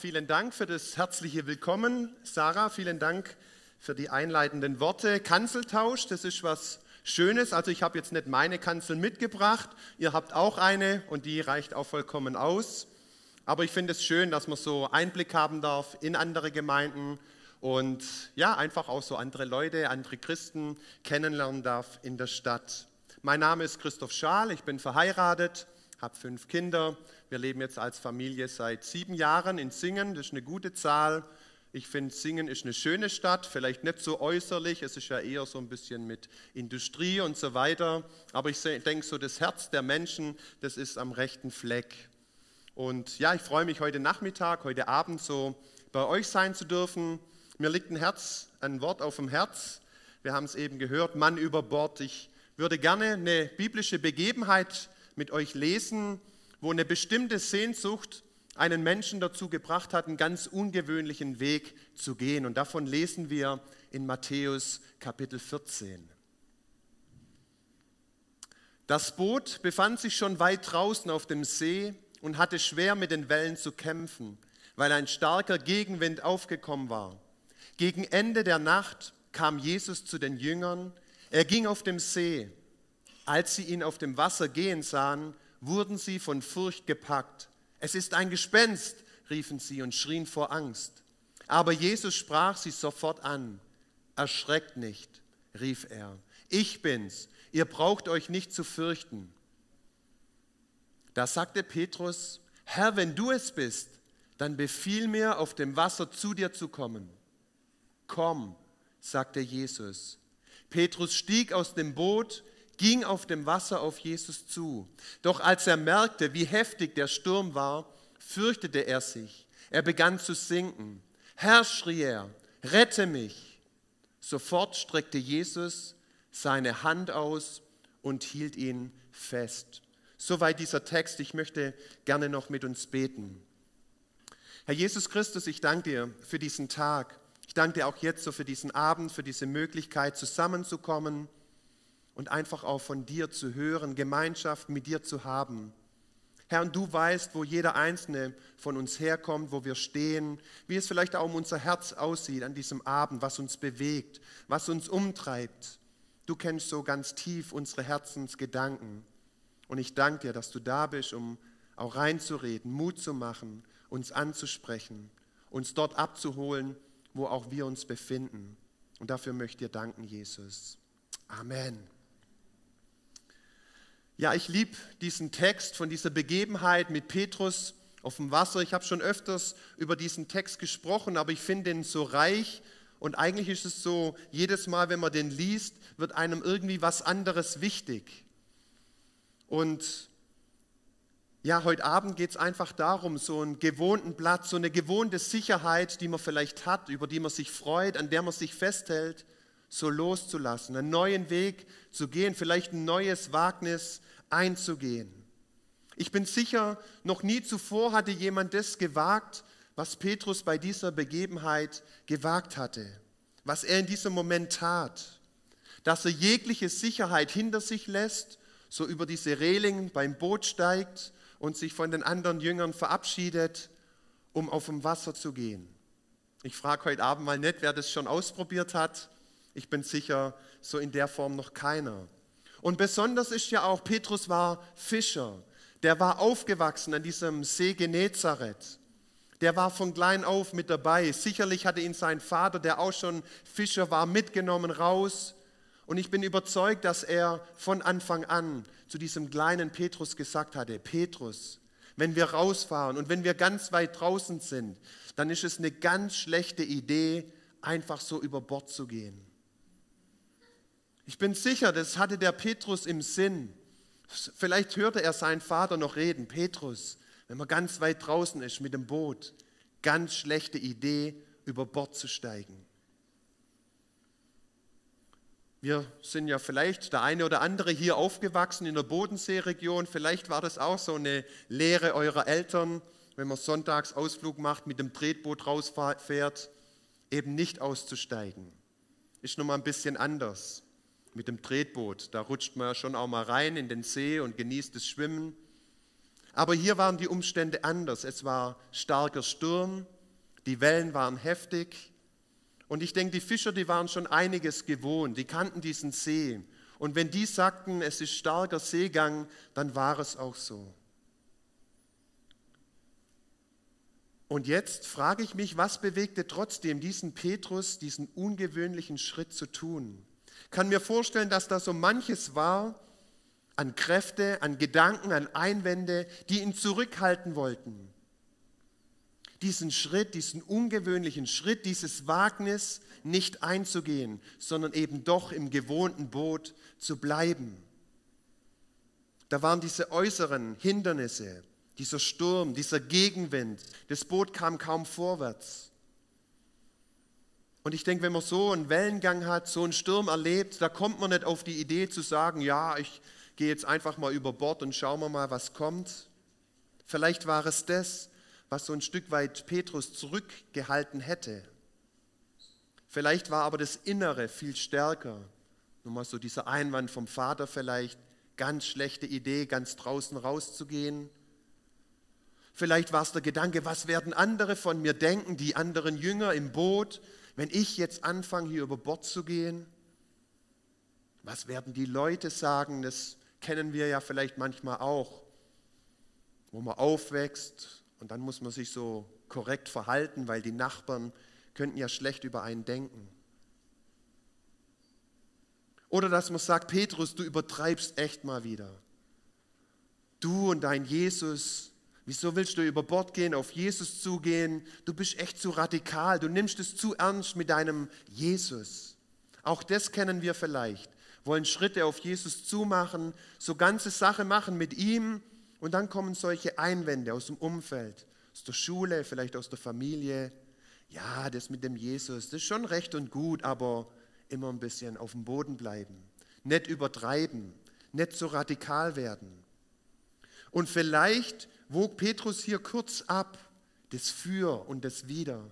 Vielen Dank für das herzliche Willkommen, Sarah. Vielen Dank für die einleitenden Worte. Kanzeltausch, das ist was Schönes. Also ich habe jetzt nicht meine Kanzel mitgebracht. Ihr habt auch eine und die reicht auch vollkommen aus. Aber ich finde es schön, dass man so Einblick haben darf in andere Gemeinden und ja, einfach auch so andere Leute, andere Christen kennenlernen darf in der Stadt. Mein Name ist Christoph Schaal, ich bin verheiratet, habe fünf Kinder wir leben jetzt als Familie seit sieben Jahren in Singen, das ist eine gute Zahl. Ich finde, Singen ist eine schöne Stadt, vielleicht nicht so äußerlich, es ist ja eher so ein bisschen mit Industrie und so weiter. Aber ich denke, so das Herz der Menschen, das ist am rechten Fleck. Und ja, ich freue mich heute Nachmittag, heute Abend so bei euch sein zu dürfen. Mir liegt ein Herz, ein Wort auf dem Herz. Wir haben es eben gehört, Mann über Bord. Ich würde gerne eine biblische Begebenheit mit euch lesen, wo eine bestimmte Sehnsucht einen Menschen dazu gebracht hat, einen ganz ungewöhnlichen Weg zu gehen. Und davon lesen wir in Matthäus Kapitel 14. Das Boot befand sich schon weit draußen auf dem See und hatte schwer mit den Wellen zu kämpfen, weil ein starker Gegenwind aufgekommen war. Gegen Ende der Nacht kam Jesus zu den Jüngern. Er ging auf dem See. Als sie ihn auf dem Wasser gehen sahen, wurden sie von Furcht gepackt. Es ist ein Gespenst, riefen sie und schrien vor Angst. Aber Jesus sprach sie sofort an. Erschreckt nicht, rief er. Ich bin's. Ihr braucht euch nicht zu fürchten. Da sagte Petrus, Herr, wenn du es bist, dann befiehl mir, auf dem Wasser zu dir zu kommen. Komm, sagte Jesus. Petrus stieg aus dem Boot, ging auf dem Wasser auf Jesus zu. Doch als er merkte, wie heftig der Sturm war, fürchtete er sich. Er begann zu sinken. Herr, schrie er, rette mich. Sofort streckte Jesus seine Hand aus und hielt ihn fest. Soweit dieser Text. Ich möchte gerne noch mit uns beten. Herr Jesus Christus, ich danke dir für diesen Tag. Ich danke dir auch jetzt so für diesen Abend, für diese Möglichkeit zusammenzukommen und einfach auch von dir zu hören, Gemeinschaft mit dir zu haben. Herr, und du weißt, wo jeder einzelne von uns herkommt, wo wir stehen, wie es vielleicht auch um unser Herz aussieht an diesem Abend, was uns bewegt, was uns umtreibt. Du kennst so ganz tief unsere Herzensgedanken. Und ich danke dir, dass du da bist, um auch reinzureden, Mut zu machen, uns anzusprechen, uns dort abzuholen, wo auch wir uns befinden. Und dafür möchte ich dir danken, Jesus. Amen. Ja, ich liebe diesen Text von dieser Begebenheit mit Petrus auf dem Wasser. Ich habe schon öfters über diesen Text gesprochen, aber ich finde ihn so reich und eigentlich ist es so, jedes Mal, wenn man den liest, wird einem irgendwie was anderes wichtig. Und ja, heute Abend geht es einfach darum, so einen gewohnten Platz, so eine gewohnte Sicherheit, die man vielleicht hat, über die man sich freut, an der man sich festhält, so loszulassen, einen neuen Weg zu gehen, vielleicht ein neues Wagnis einzugehen. Ich bin sicher, noch nie zuvor hatte jemand das gewagt, was Petrus bei dieser Begebenheit gewagt hatte, was er in diesem Moment tat, dass er jegliche Sicherheit hinter sich lässt, so über diese Reling beim Boot steigt und sich von den anderen Jüngern verabschiedet, um auf dem Wasser zu gehen. Ich frage heute Abend mal nicht, wer das schon ausprobiert hat. Ich bin sicher, so in der Form noch keiner. Und besonders ist ja auch, Petrus war Fischer. Der war aufgewachsen an diesem See Genezareth. Der war von klein auf mit dabei. Sicherlich hatte ihn sein Vater, der auch schon Fischer war, mitgenommen raus. Und ich bin überzeugt, dass er von Anfang an zu diesem kleinen Petrus gesagt hatte, Petrus, wenn wir rausfahren und wenn wir ganz weit draußen sind, dann ist es eine ganz schlechte Idee, einfach so über Bord zu gehen. Ich bin sicher, das hatte der Petrus im Sinn. Vielleicht hörte er seinen Vater noch reden. Petrus, wenn man ganz weit draußen ist mit dem Boot, ganz schlechte Idee, über Bord zu steigen. Wir sind ja vielleicht der eine oder andere hier aufgewachsen in der Bodenseeregion. Vielleicht war das auch so eine Lehre eurer Eltern, wenn man sonntags Ausflug macht, mit dem Tretboot rausfährt, eben nicht auszusteigen. Ist nochmal ein bisschen anders mit dem Tretboot. Da rutscht man ja schon auch mal rein in den See und genießt das Schwimmen. Aber hier waren die Umstände anders. Es war starker Sturm, die Wellen waren heftig. Und ich denke, die Fischer, die waren schon einiges gewohnt, die kannten diesen See. Und wenn die sagten, es ist starker Seegang, dann war es auch so. Und jetzt frage ich mich, was bewegte trotzdem diesen Petrus, diesen ungewöhnlichen Schritt zu tun? Kann mir vorstellen, dass da so manches war an Kräfte, an Gedanken, an Einwände, die ihn zurückhalten wollten. Diesen Schritt, diesen ungewöhnlichen Schritt, dieses Wagnis nicht einzugehen, sondern eben doch im gewohnten Boot zu bleiben. Da waren diese äußeren Hindernisse, dieser Sturm, dieser Gegenwind. Das Boot kam kaum vorwärts. Und ich denke, wenn man so einen Wellengang hat, so einen Sturm erlebt, da kommt man nicht auf die Idee zu sagen, ja, ich gehe jetzt einfach mal über Bord und schauen wir mal, was kommt. Vielleicht war es das, was so ein Stück weit Petrus zurückgehalten hätte. Vielleicht war aber das Innere viel stärker. Nur mal so dieser Einwand vom Vater vielleicht, ganz schlechte Idee, ganz draußen rauszugehen. Vielleicht war es der Gedanke, was werden andere von mir denken, die anderen Jünger im Boot, wenn ich jetzt anfange, hier über Bord zu gehen? Was werden die Leute sagen? Das kennen wir ja vielleicht manchmal auch, wo man aufwächst und dann muss man sich so korrekt verhalten, weil die Nachbarn könnten ja schlecht über einen denken. Oder dass man sagt, Petrus, du übertreibst echt mal wieder. Du und dein Jesus, Wieso willst du über Bord gehen, auf Jesus zugehen? Du bist echt zu radikal, du nimmst es zu ernst mit deinem Jesus. Auch das kennen wir vielleicht. Wollen Schritte auf Jesus zumachen, so ganze Sache machen mit ihm und dann kommen solche Einwände aus dem Umfeld, aus der Schule, vielleicht aus der Familie. Ja, das mit dem Jesus, das ist schon recht und gut, aber immer ein bisschen auf dem Boden bleiben, nicht übertreiben, nicht so radikal werden. Und vielleicht wog Petrus hier kurz ab, das Für und das Wider.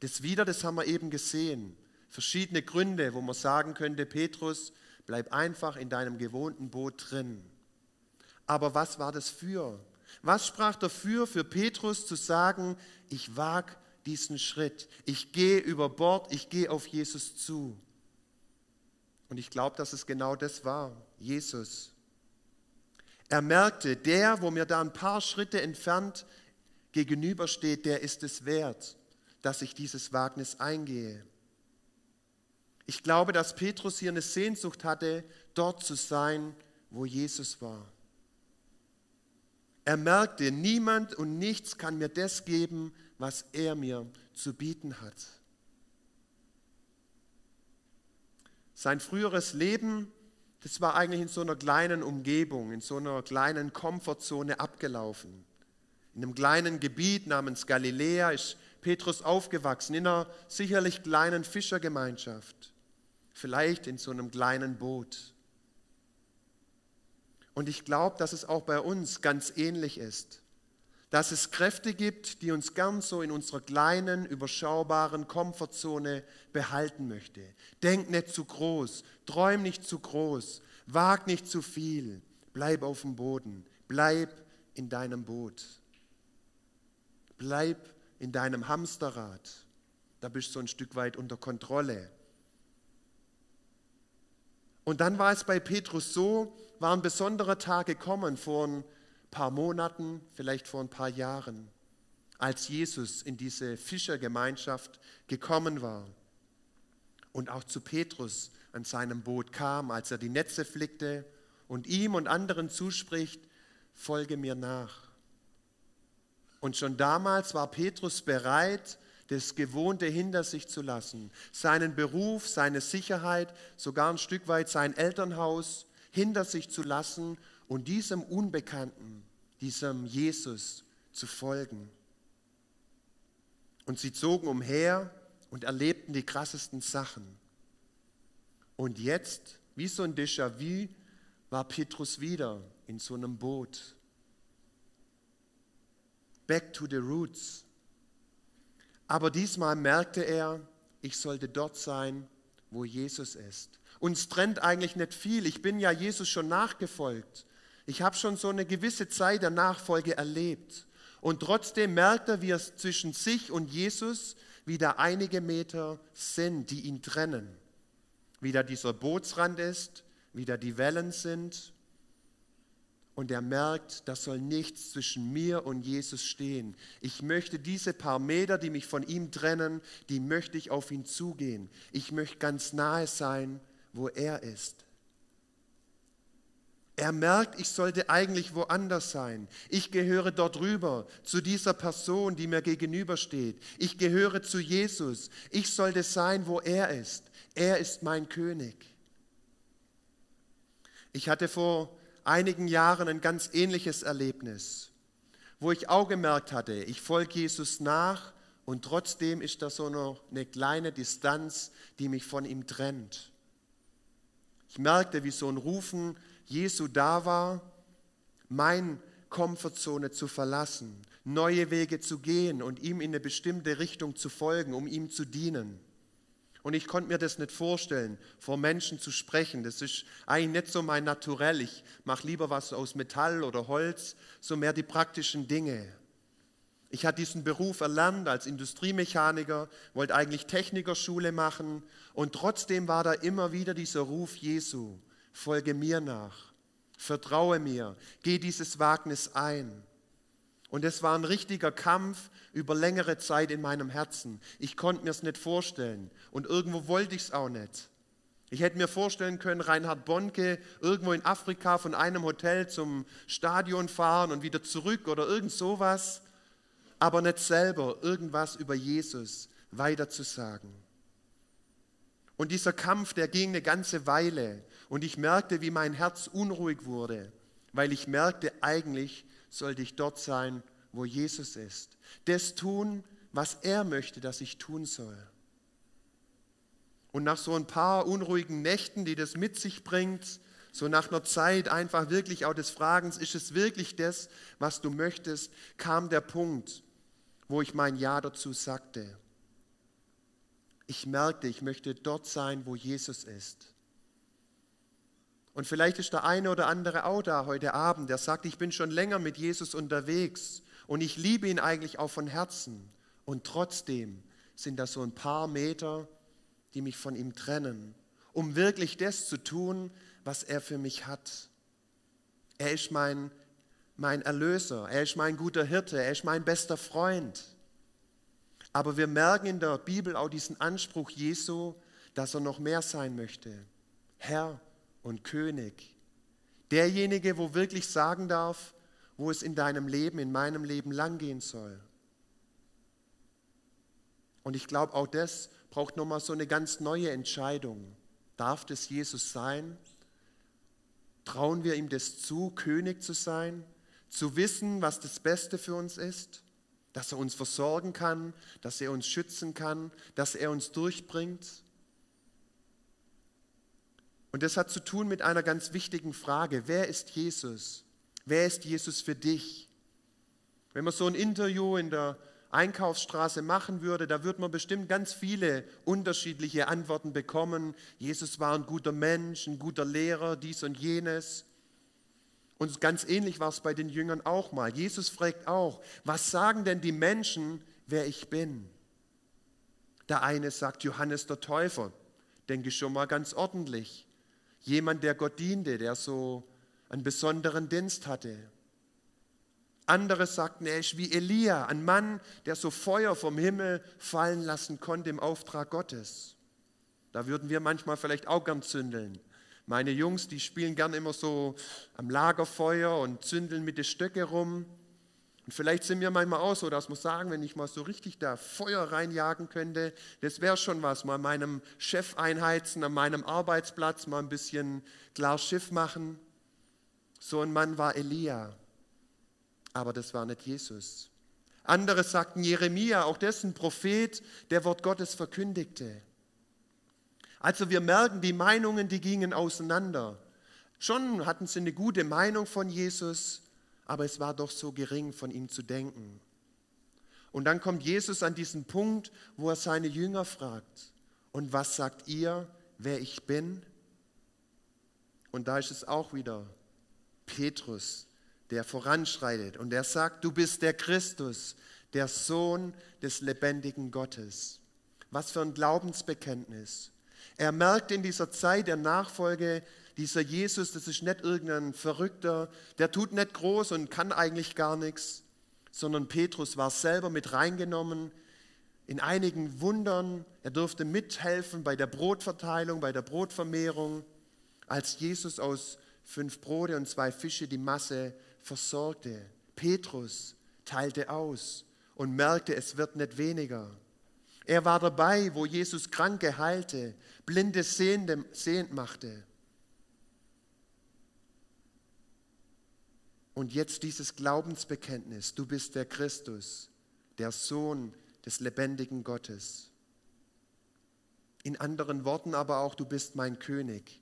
Das Wider, das haben wir eben gesehen. Verschiedene Gründe, wo man sagen könnte, Petrus, bleib einfach in deinem gewohnten Boot drin. Aber was war das Für? Was sprach dafür für Petrus zu sagen, ich wage diesen Schritt, ich gehe über Bord, ich gehe auf Jesus zu? Und ich glaube, dass es genau das war, Jesus. Er merkte, der, wo mir da ein paar Schritte entfernt gegenübersteht, der ist es wert, dass ich dieses Wagnis eingehe. Ich glaube, dass Petrus hier eine Sehnsucht hatte, dort zu sein, wo Jesus war. Er merkte, niemand und nichts kann mir das geben, was er mir zu bieten hat. Sein früheres Leben das war eigentlich in so einer kleinen Umgebung, in so einer kleinen Komfortzone abgelaufen. In einem kleinen Gebiet namens Galiläa ist Petrus aufgewachsen, in einer sicherlich kleinen Fischergemeinschaft, vielleicht in so einem kleinen Boot. Und ich glaube, dass es auch bei uns ganz ähnlich ist dass es Kräfte gibt, die uns gern so in unserer kleinen, überschaubaren Komfortzone behalten möchte. Denk nicht zu groß, träum nicht zu groß, wag nicht zu viel, bleib auf dem Boden, bleib in deinem Boot. Bleib in deinem Hamsterrad. Da bist du so ein Stück weit unter Kontrolle. Und dann war es bei Petrus so, war ein besonderer Tag gekommen vor ein paar Monaten, vielleicht vor ein paar Jahren, als Jesus in diese Fischergemeinschaft gekommen war und auch zu Petrus an seinem Boot kam, als er die Netze flickte und ihm und anderen zuspricht, folge mir nach. Und schon damals war Petrus bereit, das Gewohnte hinter sich zu lassen, seinen Beruf, seine Sicherheit, sogar ein Stück weit sein Elternhaus hinter sich zu lassen und diesem Unbekannten, diesem Jesus zu folgen. Und sie zogen umher und erlebten die krassesten Sachen. Und jetzt, wie so ein Déjà-vu, war Petrus wieder in so einem Boot. Back to the roots. Aber diesmal merkte er, ich sollte dort sein, wo Jesus ist. Uns trennt eigentlich nicht viel. Ich bin ja Jesus schon nachgefolgt. Ich habe schon so eine gewisse Zeit der Nachfolge erlebt. Und trotzdem merkt er, wie es zwischen sich und Jesus wieder einige Meter sind, die ihn trennen. Wie da dieser Bootsrand ist, wie da die Wellen sind. Und er merkt, da soll nichts zwischen mir und Jesus stehen. Ich möchte diese paar Meter, die mich von ihm trennen, die möchte ich auf ihn zugehen. Ich möchte ganz nahe sein, wo er ist. Er merkt, ich sollte eigentlich woanders sein. Ich gehöre dort rüber zu dieser Person, die mir gegenübersteht. Ich gehöre zu Jesus. Ich sollte sein, wo er ist. Er ist mein König. Ich hatte vor einigen Jahren ein ganz ähnliches Erlebnis, wo ich auch gemerkt hatte, ich folge Jesus nach und trotzdem ist da so noch eine kleine Distanz, die mich von ihm trennt. Ich merkte, wie so ein Rufen Jesu da war, meine Komfortzone zu verlassen, neue Wege zu gehen und ihm in eine bestimmte Richtung zu folgen, um ihm zu dienen. Und ich konnte mir das nicht vorstellen, vor Menschen zu sprechen. Das ist eigentlich nicht so mein Naturell. Ich mache lieber was aus Metall oder Holz, so mehr die praktischen Dinge. Ich hatte diesen Beruf erlernt als Industriemechaniker, wollte eigentlich Technikerschule machen und trotzdem war da immer wieder dieser Ruf Jesu folge mir nach, vertraue mir, geh dieses Wagnis ein. Und es war ein richtiger Kampf über längere Zeit in meinem Herzen. Ich konnte mir es nicht vorstellen und irgendwo wollte ich es auch nicht. Ich hätte mir vorstellen können, Reinhard Bonke irgendwo in Afrika von einem Hotel zum Stadion fahren und wieder zurück oder irgend sowas, aber nicht selber irgendwas über Jesus weiterzusagen. Und dieser Kampf, der ging eine ganze Weile. Und ich merkte, wie mein Herz unruhig wurde, weil ich merkte, eigentlich sollte ich dort sein, wo Jesus ist. Das tun, was er möchte, dass ich tun soll. Und nach so ein paar unruhigen Nächten, die das mit sich bringt, so nach einer Zeit einfach wirklich auch des Fragens, ist es wirklich das, was du möchtest, kam der Punkt, wo ich mein Ja dazu sagte. Ich merkte, ich möchte dort sein, wo Jesus ist. Und vielleicht ist der eine oder andere auch da heute Abend, der sagt, ich bin schon länger mit Jesus unterwegs und ich liebe ihn eigentlich auch von Herzen. Und trotzdem sind das so ein paar Meter, die mich von ihm trennen, um wirklich das zu tun, was er für mich hat. Er ist mein, mein Erlöser, er ist mein guter Hirte, er ist mein bester Freund. Aber wir merken in der Bibel auch diesen Anspruch Jesu, dass er noch mehr sein möchte. Herr, und König. Derjenige, wo wirklich sagen darf, wo es in deinem Leben, in meinem Leben langgehen soll. Und ich glaube, auch das braucht nochmal so eine ganz neue Entscheidung. Darf das Jesus sein? Trauen wir ihm das zu, König zu sein? Zu wissen, was das Beste für uns ist? Dass er uns versorgen kann, dass er uns schützen kann, dass er uns durchbringt? Und das hat zu tun mit einer ganz wichtigen Frage. Wer ist Jesus? Wer ist Jesus für dich? Wenn man so ein Interview in der Einkaufsstraße machen würde, da würde man bestimmt ganz viele unterschiedliche Antworten bekommen. Jesus war ein guter Mensch, ein guter Lehrer, dies und jenes. Und ganz ähnlich war es bei den Jüngern auch mal. Jesus fragt auch, was sagen denn die Menschen, wer ich bin? Der eine sagt Johannes der Täufer, denke ich schon mal ganz ordentlich. Jemand, der Gott diente, der so einen besonderen Dienst hatte. Andere sagten, er ist wie Elia, ein Mann, der so Feuer vom Himmel fallen lassen konnte im Auftrag Gottes. Da würden wir manchmal vielleicht auch gern zündeln. Meine Jungs, die spielen gern immer so am Lagerfeuer und zündeln mit den Stöcke rum. Und vielleicht sind wir manchmal auch so, dass wir sagen, wenn ich mal so richtig da Feuer reinjagen könnte, das wäre schon was, mal meinem Chef einheizen, an meinem Arbeitsplatz mal ein bisschen klar Schiff machen. So ein Mann war Elia, aber das war nicht Jesus. Andere sagten Jeremia, auch dessen Prophet, der Wort Gottes verkündigte. Also wir merken, die Meinungen, die gingen auseinander. Schon hatten sie eine gute Meinung von Jesus, aber es war doch so gering von ihm zu denken. Und dann kommt Jesus an diesen Punkt, wo er seine Jünger fragt, und was sagt ihr, wer ich bin? Und da ist es auch wieder Petrus, der voranschreitet und der sagt, du bist der Christus, der Sohn des lebendigen Gottes. Was für ein Glaubensbekenntnis. Er merkt in dieser Zeit der Nachfolge, dieser Jesus, das ist nicht irgendein Verrückter, der tut nicht groß und kann eigentlich gar nichts, sondern Petrus war selber mit reingenommen in einigen Wundern. Er durfte mithelfen bei der Brotverteilung, bei der Brotvermehrung, als Jesus aus fünf Brote und zwei Fische die Masse versorgte. Petrus teilte aus und merkte, es wird nicht weniger. Er war dabei, wo Jesus Kranke heilte, Blinde sehend machte. Und jetzt dieses Glaubensbekenntnis, du bist der Christus, der Sohn des lebendigen Gottes. In anderen Worten aber auch, du bist mein König.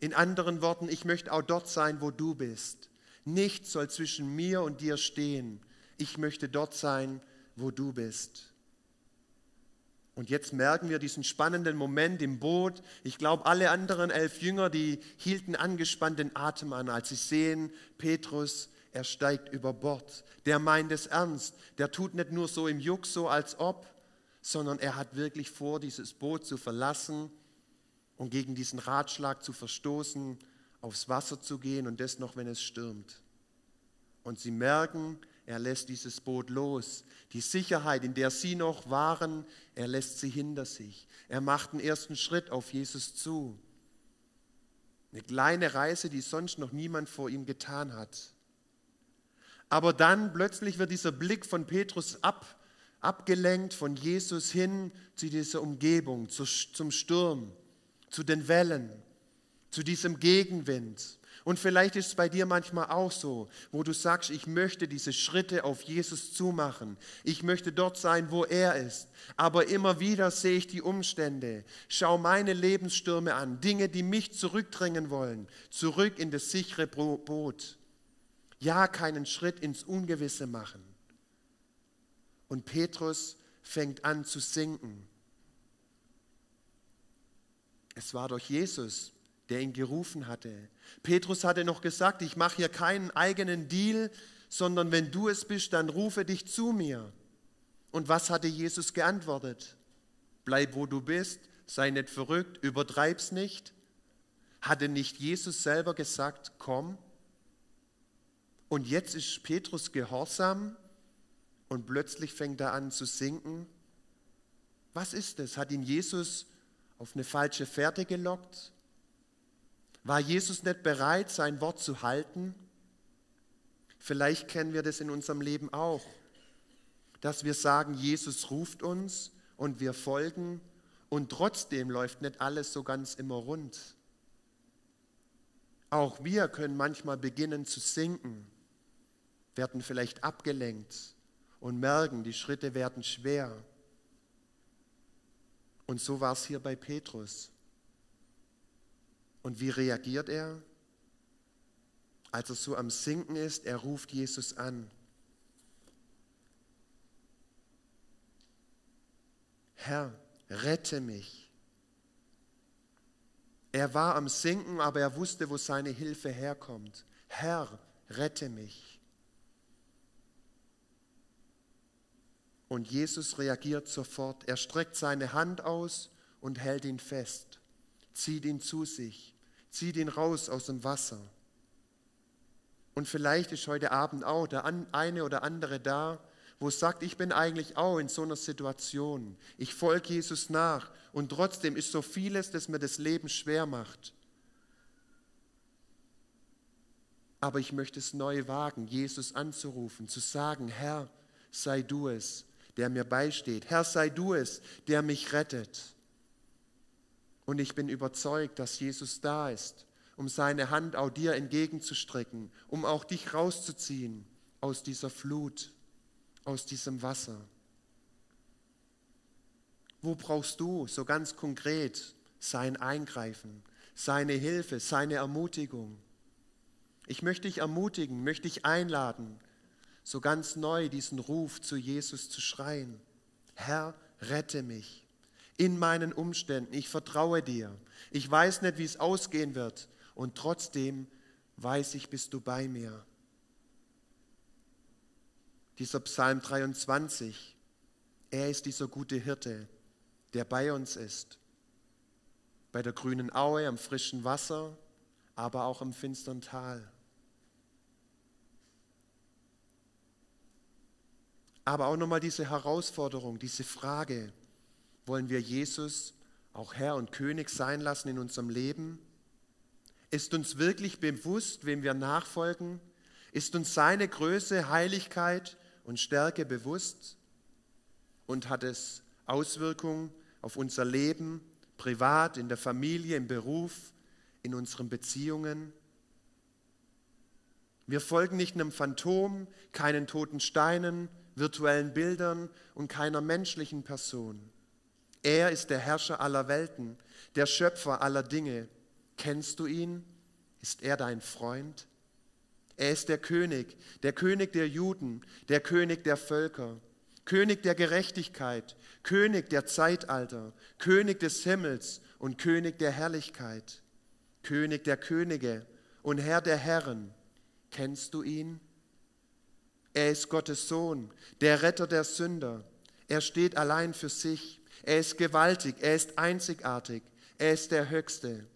In anderen Worten, ich möchte auch dort sein, wo du bist. Nichts soll zwischen mir und dir stehen. Ich möchte dort sein, wo du bist. Und jetzt merken wir diesen spannenden Moment im Boot. Ich glaube, alle anderen elf Jünger, die hielten angespannt den Atem an, als sie sehen, Petrus, er steigt über Bord. Der meint es ernst. Der tut nicht nur so im Juck, so als ob, sondern er hat wirklich vor, dieses Boot zu verlassen und gegen diesen Ratschlag zu verstoßen, aufs Wasser zu gehen und das noch, wenn es stürmt. Und sie merken, er lässt dieses Boot los. Die Sicherheit, in der sie noch waren, er lässt sie hinter sich. Er macht einen ersten Schritt auf Jesus zu. Eine kleine Reise, die sonst noch niemand vor ihm getan hat. Aber dann plötzlich wird dieser Blick von Petrus ab, abgelenkt von Jesus hin zu dieser Umgebung, zu, zum Sturm, zu den Wellen, zu diesem Gegenwind. Und vielleicht ist es bei dir manchmal auch so, wo du sagst, ich möchte diese Schritte auf Jesus zumachen. Ich möchte dort sein, wo er ist. Aber immer wieder sehe ich die Umstände. Schau meine Lebensstürme an, Dinge, die mich zurückdrängen wollen, zurück in das sichere Boot. Ja, keinen Schritt ins Ungewisse machen. Und Petrus fängt an zu sinken. Es war doch Jesus, der ihn gerufen hatte. Petrus hatte noch gesagt, ich mache hier keinen eigenen Deal, sondern wenn du es bist, dann rufe dich zu mir. Und was hatte Jesus geantwortet? Bleib, wo du bist, sei nicht verrückt, übertreib's nicht. Hatte nicht Jesus selber gesagt, komm? Und jetzt ist Petrus gehorsam und plötzlich fängt er an zu sinken. Was ist das? Hat ihn Jesus auf eine falsche Fährte gelockt? War Jesus nicht bereit, sein Wort zu halten? Vielleicht kennen wir das in unserem Leben auch, dass wir sagen, Jesus ruft uns und wir folgen und trotzdem läuft nicht alles so ganz immer rund. Auch wir können manchmal beginnen zu sinken, werden vielleicht abgelenkt und merken, die Schritte werden schwer. Und so war es hier bei Petrus. Und wie reagiert er? Als er so am Sinken ist, er ruft Jesus an. Herr, rette mich. Er war am Sinken, aber er wusste, wo seine Hilfe herkommt. Herr, rette mich. Und Jesus reagiert sofort. Er streckt seine Hand aus und hält ihn fest, zieht ihn zu sich zieht ihn raus aus dem Wasser. Und vielleicht ist heute Abend auch der eine oder andere da, wo sagt, ich bin eigentlich auch in so einer Situation. Ich folge Jesus nach und trotzdem ist so vieles, das mir das Leben schwer macht. Aber ich möchte es neu wagen, Jesus anzurufen, zu sagen, Herr, sei du es, der mir beisteht. Herr, sei du es, der mich rettet. Und ich bin überzeugt, dass Jesus da ist, um seine Hand auch dir entgegenzustrecken, um auch dich rauszuziehen aus dieser Flut, aus diesem Wasser. Wo brauchst du so ganz konkret sein Eingreifen, seine Hilfe, seine Ermutigung? Ich möchte dich ermutigen, möchte dich einladen, so ganz neu diesen Ruf zu Jesus zu schreien. Herr, rette mich in meinen Umständen. Ich vertraue dir. Ich weiß nicht, wie es ausgehen wird. Und trotzdem weiß ich, bist du bei mir. Dieser Psalm 23, er ist dieser gute Hirte, der bei uns ist. Bei der grünen Aue, am frischen Wasser, aber auch im finstern Tal. Aber auch nochmal diese Herausforderung, diese Frage, wollen wir Jesus auch Herr und König sein lassen in unserem Leben? Ist uns wirklich bewusst, wem wir nachfolgen? Ist uns seine Größe, Heiligkeit und Stärke bewusst? Und hat es Auswirkungen auf unser Leben, privat, in der Familie, im Beruf, in unseren Beziehungen? Wir folgen nicht einem Phantom, keinen toten Steinen, virtuellen Bildern und keiner menschlichen Person. Er ist der Herrscher aller Welten, der Schöpfer aller Dinge. Kennst du ihn? Ist er dein Freund? Er ist der König, der König der Juden, der König der Völker, König der Gerechtigkeit, König der Zeitalter, König des Himmels und König der Herrlichkeit, König der Könige und Herr der Herren. Kennst du ihn? Er ist Gottes Sohn, der Retter der Sünder. Er steht allein für sich. Er ist gewaltig, er ist einzigartig, er ist der Höchste,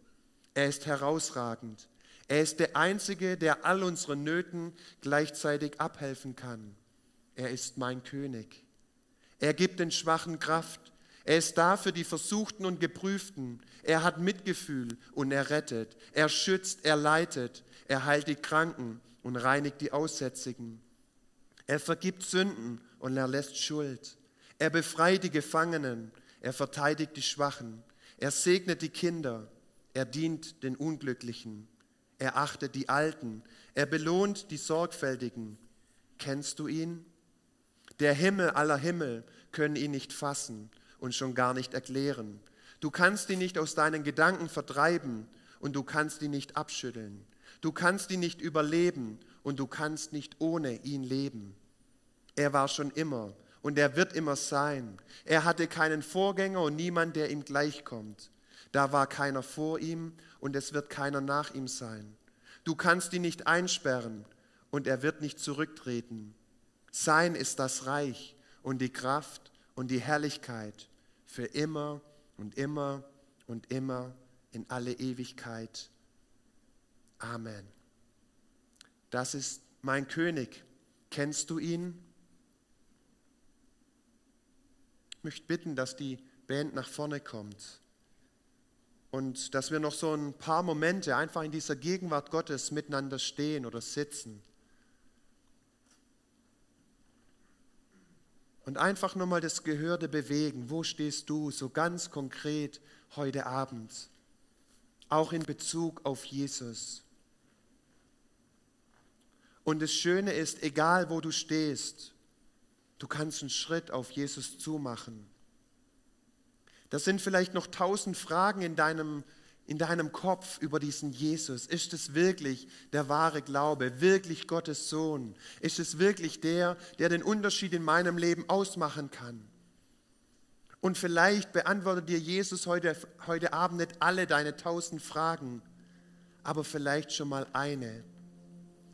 er ist herausragend. Er ist der Einzige, der all unseren Nöten gleichzeitig abhelfen kann. Er ist mein König. Er gibt den Schwachen Kraft. Er ist da für die Versuchten und Geprüften. Er hat Mitgefühl und er rettet. Er schützt, er leitet. Er heilt die Kranken und reinigt die Aussätzigen. Er vergibt Sünden und er lässt Schuld. Er befreit die Gefangenen, er verteidigt die Schwachen, er segnet die Kinder, er dient den Unglücklichen, er achtet die Alten, er belohnt die Sorgfältigen. Kennst du ihn? Der Himmel aller Himmel können ihn nicht fassen und schon gar nicht erklären. Du kannst ihn nicht aus deinen Gedanken vertreiben und du kannst ihn nicht abschütteln. Du kannst ihn nicht überleben und du kannst nicht ohne ihn leben. Er war schon immer und er wird immer sein. Er hatte keinen Vorgänger und niemand, der ihm gleichkommt. Da war keiner vor ihm und es wird keiner nach ihm sein. Du kannst ihn nicht einsperren und er wird nicht zurücktreten. Sein ist das Reich und die Kraft und die Herrlichkeit für immer und immer und immer in alle Ewigkeit. Amen. Das ist mein König. Kennst du ihn? Ich möchte bitten, dass die Band nach vorne kommt und dass wir noch so ein paar Momente einfach in dieser Gegenwart Gottes miteinander stehen oder sitzen. Und einfach nochmal das Gehörte bewegen. Wo stehst du so ganz konkret heute Abend? Auch in Bezug auf Jesus. Und das Schöne ist, egal wo du stehst, Du kannst einen Schritt auf Jesus zumachen. Das sind vielleicht noch tausend Fragen in deinem, in deinem Kopf über diesen Jesus. Ist es wirklich der wahre Glaube, wirklich Gottes Sohn? Ist es wirklich der, der den Unterschied in meinem Leben ausmachen kann? Und vielleicht beantwortet dir Jesus heute, heute Abend nicht alle deine tausend Fragen, aber vielleicht schon mal eine,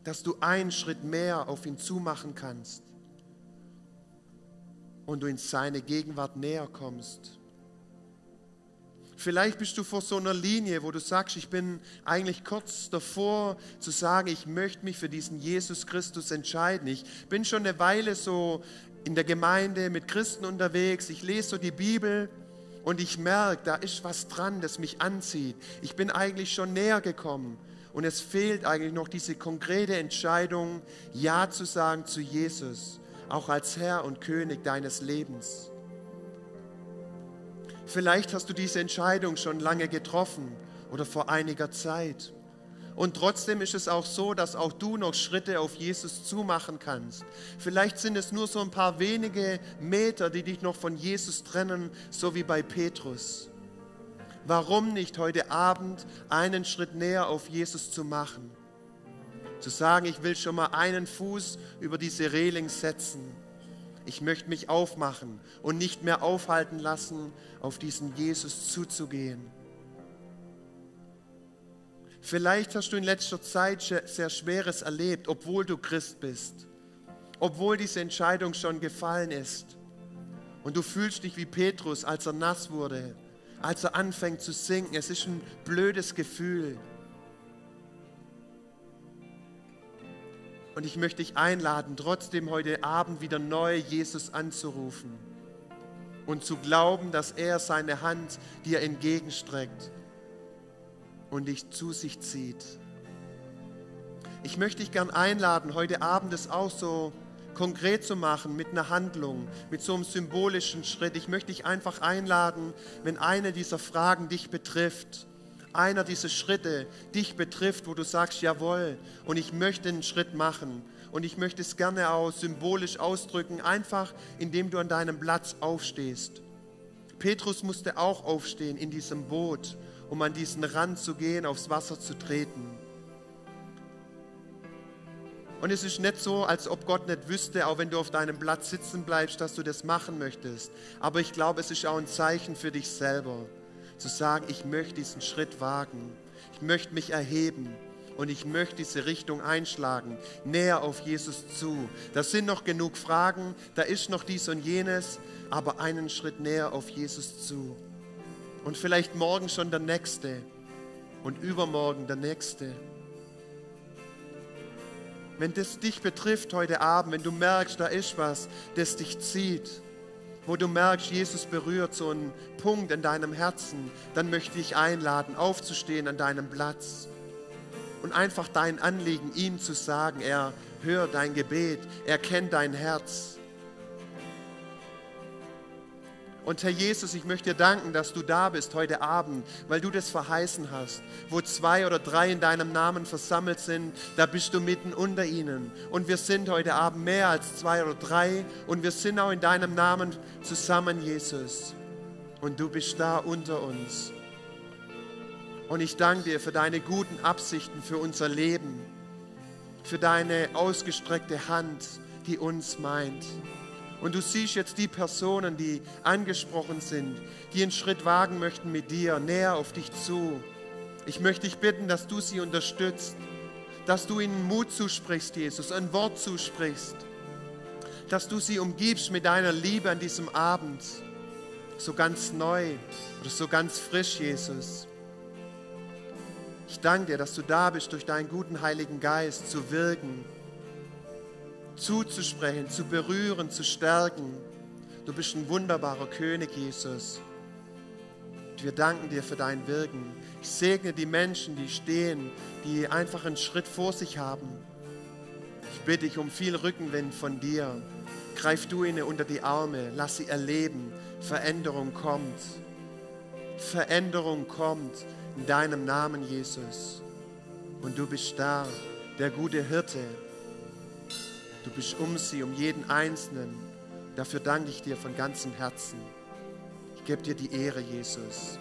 dass du einen Schritt mehr auf ihn zumachen kannst und du in seine Gegenwart näher kommst. Vielleicht bist du vor so einer Linie, wo du sagst, ich bin eigentlich kurz davor zu sagen, ich möchte mich für diesen Jesus Christus entscheiden. Ich bin schon eine Weile so in der Gemeinde mit Christen unterwegs, ich lese so die Bibel und ich merke, da ist was dran, das mich anzieht. Ich bin eigentlich schon näher gekommen und es fehlt eigentlich noch diese konkrete Entscheidung, Ja zu sagen zu Jesus auch als Herr und König deines Lebens. Vielleicht hast du diese Entscheidung schon lange getroffen oder vor einiger Zeit. Und trotzdem ist es auch so, dass auch du noch Schritte auf Jesus zumachen kannst. Vielleicht sind es nur so ein paar wenige Meter, die dich noch von Jesus trennen, so wie bei Petrus. Warum nicht heute Abend einen Schritt näher auf Jesus zu machen? Zu sagen, ich will schon mal einen Fuß über diese Reling setzen. Ich möchte mich aufmachen und nicht mehr aufhalten lassen, auf diesen Jesus zuzugehen. Vielleicht hast du in letzter Zeit sehr Schweres erlebt, obwohl du Christ bist, obwohl diese Entscheidung schon gefallen ist. Und du fühlst dich wie Petrus, als er nass wurde, als er anfängt zu sinken. Es ist ein blödes Gefühl. Und ich möchte dich einladen, trotzdem heute Abend wieder neu Jesus anzurufen und zu glauben, dass er seine Hand dir entgegenstreckt und dich zu sich zieht. Ich möchte dich gern einladen, heute Abend es auch so konkret zu machen mit einer Handlung, mit so einem symbolischen Schritt. Ich möchte dich einfach einladen, wenn eine dieser Fragen dich betrifft, einer dieser Schritte dich betrifft, wo du sagst, jawohl, und ich möchte einen Schritt machen. Und ich möchte es gerne auch symbolisch ausdrücken, einfach indem du an deinem Platz aufstehst. Petrus musste auch aufstehen in diesem Boot um an diesen Rand zu gehen, aufs Wasser zu treten. Und es ist nicht so, als ob Gott nicht wüsste, auch wenn du auf deinem Platz sitzen bleibst, dass du das machen möchtest. Aber ich glaube, es ist auch ein Zeichen für dich selber, zu sagen, ich möchte diesen Schritt wagen. Ich möchte mich erheben und ich möchte diese Richtung einschlagen, näher auf Jesus zu. Da sind noch genug Fragen, da ist noch dies und jenes, aber einen Schritt näher auf Jesus zu und vielleicht morgen schon der nächste und übermorgen der nächste. Wenn das dich betrifft heute Abend, wenn du merkst, da ist was, das dich zieht, wo du merkst, Jesus berührt so einen Punkt in deinem Herzen, dann möchte ich einladen, aufzustehen an deinem Platz und einfach dein Anliegen ihm zu sagen. Er hört dein Gebet, er kennt dein Herz. Und Herr Jesus, ich möchte dir danken, dass du da bist heute Abend, weil du das verheißen hast. Wo zwei oder drei in deinem Namen versammelt sind, da bist du mitten unter ihnen. Und wir sind heute Abend mehr als zwei oder drei und wir sind auch in deinem Namen zusammen, Jesus. Und du bist da unter uns. Und ich danke dir für deine guten Absichten für unser Leben, für deine ausgestreckte Hand, die uns meint. Und du siehst jetzt die Personen, die angesprochen sind, die einen Schritt wagen möchten mit dir, näher auf dich zu. Ich möchte dich bitten, dass du sie unterstützt, dass du ihnen Mut zusprichst, Jesus, ein Wort zusprichst, dass du sie umgibst mit deiner Liebe an diesem Abend, so ganz neu oder so ganz frisch, Jesus. Ich danke dir, dass du da bist, durch deinen guten Heiligen Geist zu wirken zuzusprechen, zu berühren, zu stärken. Du bist ein wunderbarer König, Jesus. Und wir danken dir für dein Wirken. Ich segne die Menschen, die stehen, die einfach einen Schritt vor sich haben. Ich bitte dich um viel Rückenwind von dir. Greif du ihnen unter die Arme, lass sie erleben. Veränderung kommt. Veränderung kommt in deinem Namen, Jesus. Und du bist da, der gute Hirte Du bist um sie, um jeden Einzelnen. Dafür danke ich dir von ganzem Herzen. Ich gebe dir die Ehre, Jesus.